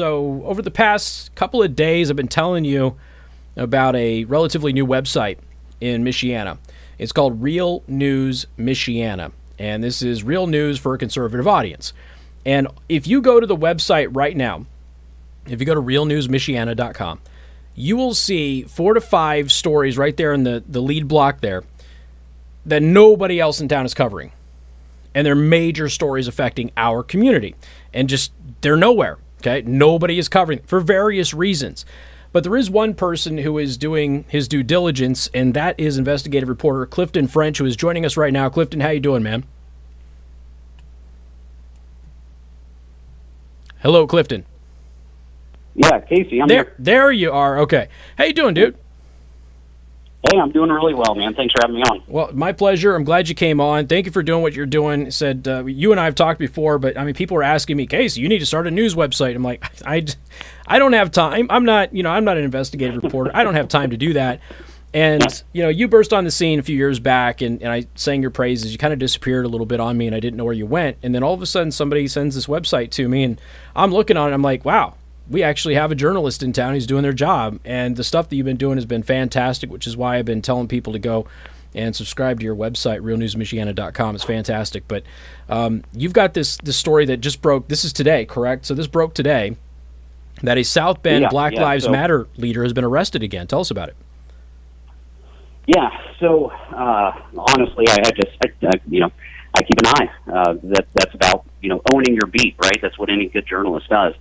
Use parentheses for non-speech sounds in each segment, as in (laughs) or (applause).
So, over the past couple of days, I've been telling you about a relatively new website in Michiana. It's called Real News Michiana, and this is real news for a conservative audience. And if you go to the website right now, if you go to realnewsmichiana.com, you will see four to five stories right there in the, the lead block there that nobody else in town is covering. And they're major stories affecting our community. And just, they're nowhere. Okay. Nobody is covering for various reasons. But there is one person who is doing his due diligence, and that is investigative reporter Clifton French, who is joining us right now. Clifton, how you doing, man? Hello, Clifton. Yeah, Casey, I'm there. here. There you are. Okay. How you doing, dude? Hey, I'm doing really well, man. Thanks for having me on. Well, my pleasure. I'm glad you came on. Thank you for doing what you're doing. Said uh, you and I have talked before, but I mean, people are asking me, Casey, you need to start a news website. I'm like, (laughs) I, I don't have time. I'm not, you know, I'm not an investigative reporter. I don't have time to do that. And you know, you burst on the scene a few years back, and, and I sang your praises. You kind of disappeared a little bit on me, and I didn't know where you went. And then all of a sudden, somebody sends this website to me, and I'm looking on it. I'm like, wow, we actually have a journalist in town who's doing their job. And the stuff that you've been doing has been fantastic, which is why I've been telling people to go and subscribe to your website, realnewsmichiana.com. It's fantastic. But um, you've got this this story that just broke. This is today, correct? So this broke today. That a South Bend Yeah, Black yeah, Lives so- Matter leader has been arrested again. Tell us about it. Yeah, so uh, honestly, I, I just, I, I, you know, I keep an eye. Uh, that that's about you know owning your beat, right? That's what any good journalist does.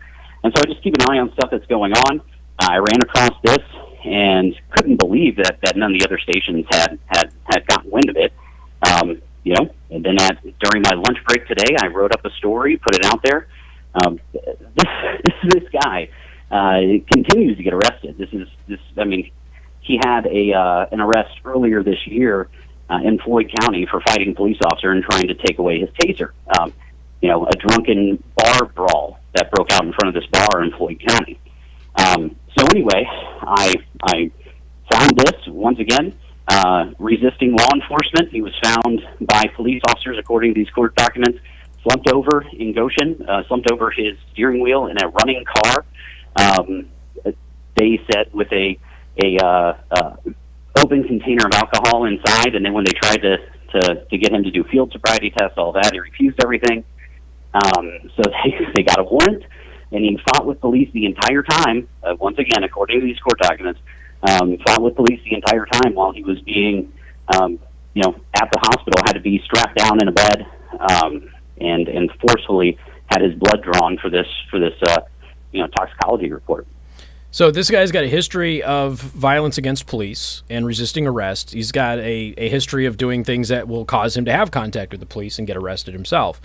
And so I just keep an eye on stuff that's going on. I ran across this and couldn't believe that that none of the other stations had had had gotten wind of it. Um, you know, and then at during my lunch break today, I wrote up a story, put it out there. Um, this this guy uh, continues to get arrested. This is this. I mean, he had a uh, an arrest earlier this year uh, in Floyd County for fighting a police officer and trying to take away his taser. Um, you know, a drunken bar brawl that broke out in front of this bar in Floyd County. Um, so anyway, I I found this once again. Uh, resisting law enforcement. He was found by police officers, according to these court documents, slumped over in Goshen, uh, slumped over his steering wheel in a running car. Um, they said with a a uh, uh, open container of alcohol inside, and then when they tried to, to to get him to do field sobriety tests, all that, he refused everything. Um, so they (laughs) they got a warrant, and he fought with police the entire time. Uh, once again, according to these court documents, um, fought with police the entire time while he was being, um, you know, at the hospital. Had to be strapped down in a bed, um, and and forcefully had his blood drawn for this for this, uh, you know, toxicology report. So this guy's got a history of violence against police and resisting arrest. He's got a, a history of doing things that will cause him to have contact with the police and get arrested himself.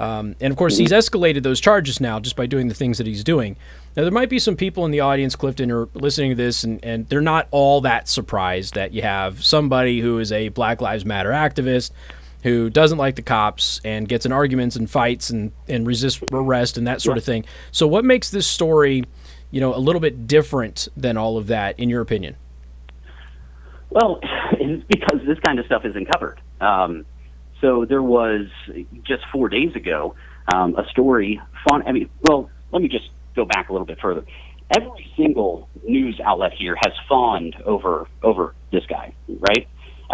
Um, and of course, he's escalated those charges now just by doing the things that he's doing. Now, there might be some people in the audience, Clifton, who are listening to this, and, and they're not all that surprised that you have somebody who is a Black Lives Matter activist who doesn't like the cops and gets in arguments and fights and, and resists arrest and that sort of thing. So, what makes this story, you know, a little bit different than all of that, in your opinion? Well, it's (laughs) because this kind of stuff isn't covered. Um, so there was just four days ago um, a story. Fun. I mean, well, let me just go back a little bit further. Every single news outlet here has fawned over over this guy, right?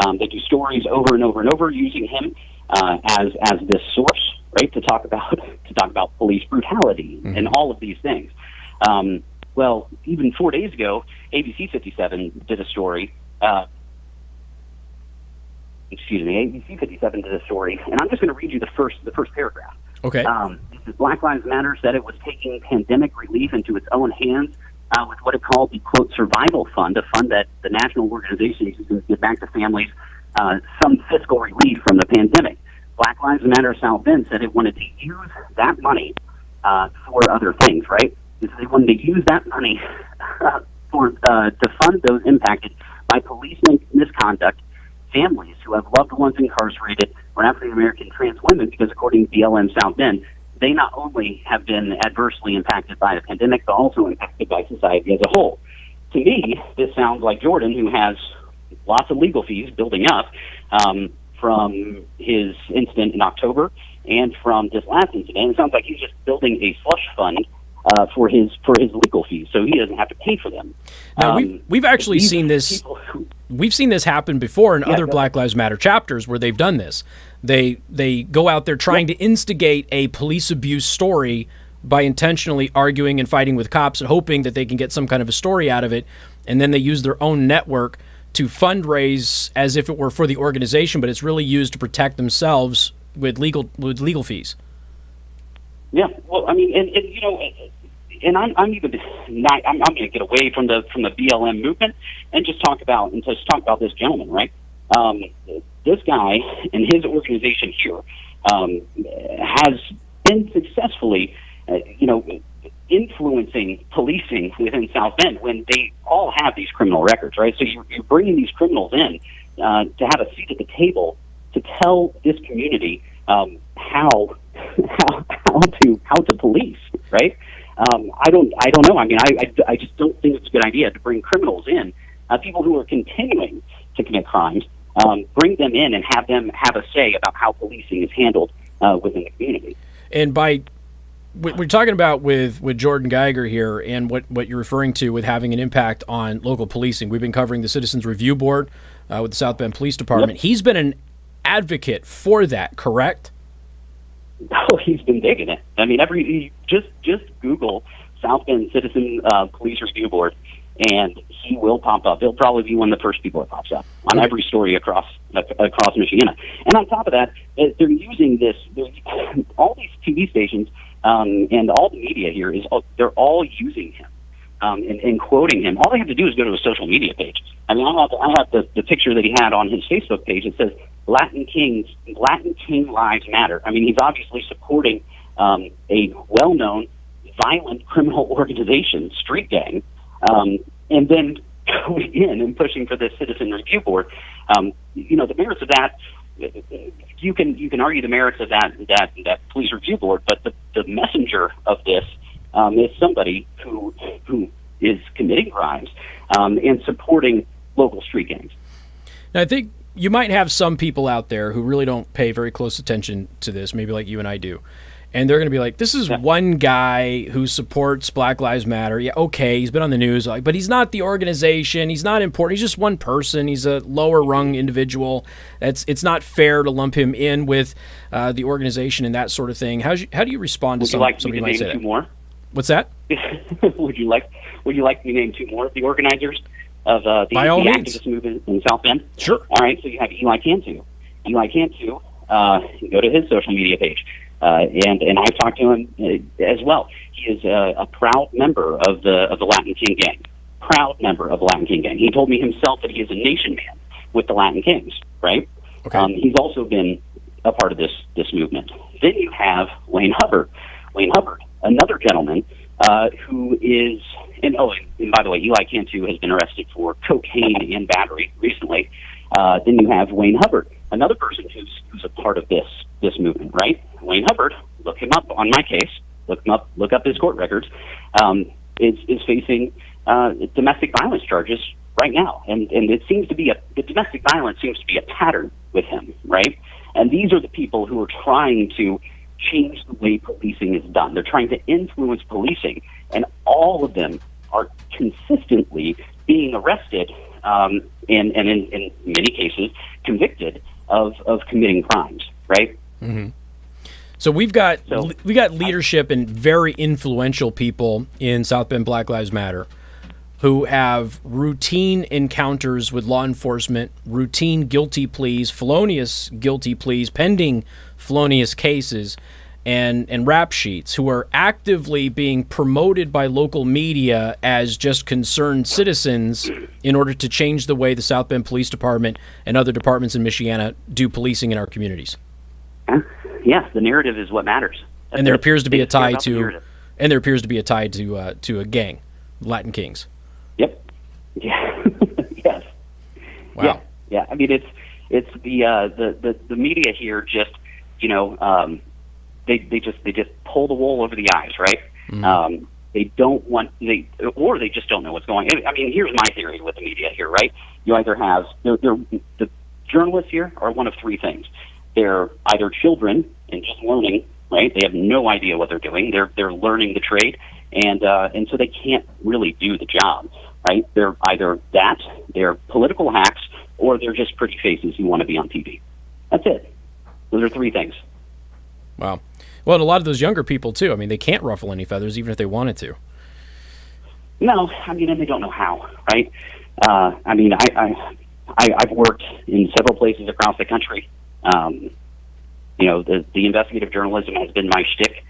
Um, they do stories over and over and over using him uh, as as this source, right, to talk about (laughs) to talk about police brutality and all of these things. Um, well, even four days ago, ABC 57 did a story. Uh, excuse me, ABC 57 did a story, and I'm just going to read you the first the first paragraph. Okay. Um, this is Black Lives Matter said it was taking pandemic relief into its own hands uh, with what it called the quote survival fund, a fund that the national organization uses to give back to families uh, some fiscal relief from the pandemic. Black Lives Matter South Bend said it wanted to use that money uh, for other things, right? So they wanted to use that money (laughs) for uh, to fund those impacted by police misconduct, families who have loved ones incarcerated, or African American trans women, because according to BLM South Bend, they not only have been adversely impacted by the pandemic, but also impacted by society as a whole. To me, this sounds like Jorden, who has lots of legal fees building up um, from his incident in October and from this last incident. It sounds like he's just building a slush fund uh, for his for his legal fees, so he doesn't have to pay for them. Now um, we've we've actually seen this. We've seen this happen before in yeah, other Black Lives Matter chapters where they've done this. They they go out there trying to instigate a police abuse story by intentionally arguing and fighting with cops and hoping that they can get some kind of a story out of it, and then they use their own network to fundraise as if it were for the organization, but it's really used to protect themselves with legal with legal fees. Yeah, well, I mean, and, and you know, and I'm, I'm even not. I'm, I'm going to get away from the from the BLM movement and just talk about and just talk about this gentleman, right? Um, this guy and his organization here um, has been successfully, uh, you know, influencing policing within South Bend when they all have these criminal records, right? So you're, you're bringing these criminals in uh, to have a seat at the table to tell this community um, how (laughs) how how to how to police, right? Um, I don't I don't know. I mean, I, I I just don't think it's a good idea to bring criminals in, uh, people who are continuing to commit crimes, um, bring them in and have them have a say about how policing is handled uh, within the community. And by we're talking about with with Jorden Giger here, and what what you're referring to with having an impact on local policing. We've been covering the Citizens Review Board uh, with the South Bend Police Department. Yep. He's been an advocate for that, correct? (laughs) Oh, he's been digging it. I mean, every just just Google South Bend Citizen uh, Police Review Board, and he will pop up. He'll probably be one of the first people that pops up on every story across across Michiana. And on top of that, uh, they're using this. They're, (laughs) All these TV stations um, and all the media here is they're all using him um, and, and quoting him. All they have to do is go to a social media page. I mean, I have, I have the, the picture that he had on his Facebook page. It says Latin Kings, Latin King Lives Matter. I mean, he's obviously supporting um, a well-known violent criminal (laughs) organization, street gang, um, and then going in and pushing for this citizen review board. Um, you know, the merits of that you can you can argue the merits of that that that police review board, but the, the messenger of this um, is somebody who who is committing crimes um, and supporting local street gangs. Now, I think you might have some people out there who really don't pay very close attention to this, maybe like you and I do and they're going to be like, "This is yeah. one guy who supports Black Lives Matter. Yeah, okay, he's been on the news, but he's not the organization. He's not important. He's just one person. He's a lower rung individual. That's it's not fair to lump him in with uh, the organization and that sort of thing. How how do you respond would to some, like somebody like two more? What's that? (laughs) would you like Would you like me to name two more of the organizers of uh, the, the means. activist movement in South Bend? Sure. All right. So you have Eli Cantu. Eli Cantu. Uh, go to his social media page. Uh, and and I've talked to him uh, as well. He is a, a proud member of the of the Latin King gang, proud member of the Latin King gang. He told me himself that he is a nation man with the Latin Kings. Right. Okay. Um, he's also been a part of this this movement. Then you have Wayne Hubbard. Wayne Hubbard, another gentleman uh, who is and oh, and by the way, Eli Cantu has been arrested for cocaine and battery recently. Uh, then you have Wayne Hubbard, another person who's who's a part of this this movement, right? Wayne Hubbard, look him up on MyCase, look him up, look up his court records, um, is is facing uh, domestic violence charges right now, and and it seems to be a the domestic violence seems to be a pattern with him, right? And these are the people who are trying to change the way policing is done. They're trying to influence policing, and all of them are consistently being arrested um, and, and in, in many cases convicted of, of committing crimes, right? Mm-hmm. So we've got so, we got leadership and very influential people in South Bend Black Lives Matter who have routine encounters with law enforcement, routine guilty pleas, felonious guilty pleas, pending felonious cases, and, and rap sheets, who are actively being promoted by local media as just concerned citizens in order to change the way the South Bend Police Department and other departments in Michiana do policing in our communities yeah, the narrative is what matters. That's and there appears to be a tie to, and there appears to be a tie to uh, to a gang, Latin Kings. Yep. Yeah. yes. Wow. Yeah. Yeah. I mean, it's it's the uh, the, the the media here just you know um, they they just they just pull the wool over the eyes, right? Mm-hmm. Um, they don't want they or they just don't know what's going. on. I mean, here's my theory with the media here, right? You either have they're, they're, the journalists here are one of three things. They're either children and just learning, right? They have no idea what they're doing. They're they're learning the trade, and uh, and so they can't really do the job, right? They're either that, they're political hacks, or they're just pretty faces who want to be on TV. That's it. Those are three things. Wow. Well, and a lot of those younger people too. I mean, they can't ruffle any feathers, even if they wanted to. No, I mean, and they don't know how, right? Uh, I mean, I, I, I I've worked in several places across the country. Um, you know, the the investigative journalism has been my shtick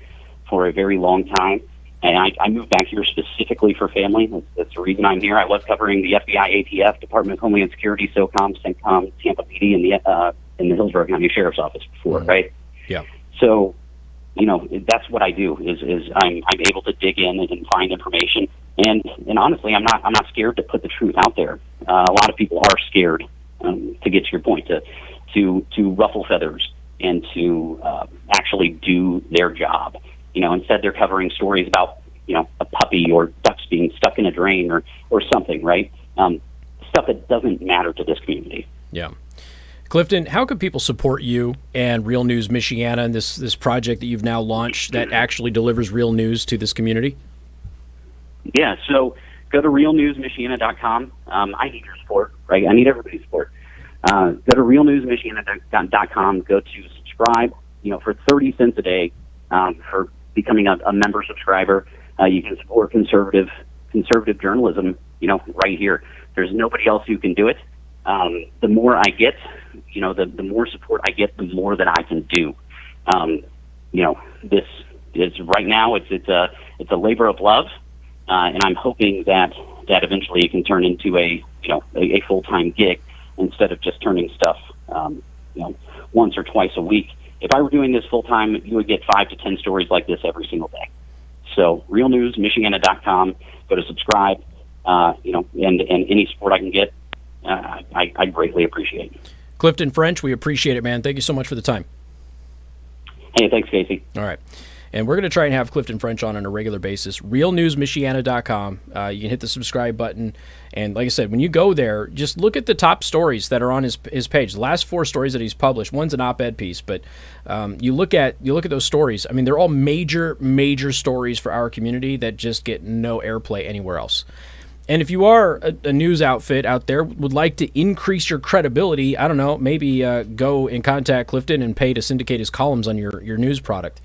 for a very long time, and I, I moved back here specifically for family. That's, that's the reason I'm here. I was covering the FBI, ATF, Department of Homeland Security, SOCOM, CENTCOM, Tampa PD, and the uh, in the Hillsborough County Sheriff's Office before, mm-hmm. right? Yeah. So, you know, that's what I do. Is is I'm I'm able to dig in and find information, and and honestly, I'm not I'm not scared to put the truth out there. Uh, a lot of people are scared um, to get to your point to to to ruffle feathers and to uh, actually do their job. You know, instead they're covering stories about you know a puppy or ducks being stuck in a drain or or something, right? Um, stuff that doesn't matter to this community. Yeah. Clifton, how can people support you and Real News Michiana and this this project that you've now launched that actually delivers real news to this community? Yeah, so go to realnewsmichiana.com. Um, I need your support, right? I need everybody's support. Uh, go to realnewsmichiana.com. Go to subscribe. You know, for 30 cents a day um, for becoming a, a member subscriber, uh, you can support conservative conservative journalism. You know, right here. There's nobody else who can do it. Um, the more I get, you know, the the more support I get, the more that I can do. Um, you know, this is right now. It's it's a it's a labor of love, uh, and I'm hoping that that eventually it can turn into a you know a, a full time gig instead of just turning stuff um, you know once or twice a week. If I were doing this full time, you would get five to ten stories like this every single day. So, realnewsmichiana.com. Go to subscribe. Uh, you know, and and any support I can get, uh, I, I greatly appreciate. Clifton French, we appreciate it, man. Thank you so much for the time. Hey, thanks, Casey. All right. And we're going to try and have Clifton French on on a regular basis. RealNewsMichiana.com. Uh, you can hit the subscribe button. And like I said, when you go there, just look at the top stories that are on his, his page. The last four stories that he's published. One's an op-ed piece, but um, you look at you look at those stories. I mean, they're all major major stories for our community that just get no airplay anywhere else. And if you are a, a, news outfit out there, would like to increase your credibility, I don't know, maybe uh, go and contact Clifton and pay to syndicate his columns on your, your news product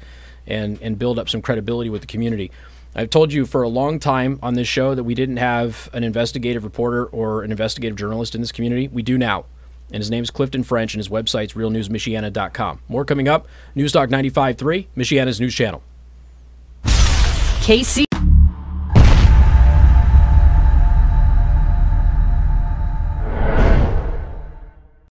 and, and build up some credibility with the community. I've told you for a long time on this show that we didn't have an investigative reporter or an investigative journalist in this community. We do now. And his name is Clifton French, and his website's realnewsmichiana.com. More coming up. News Talk 95.3, Michiana's news channel. KC.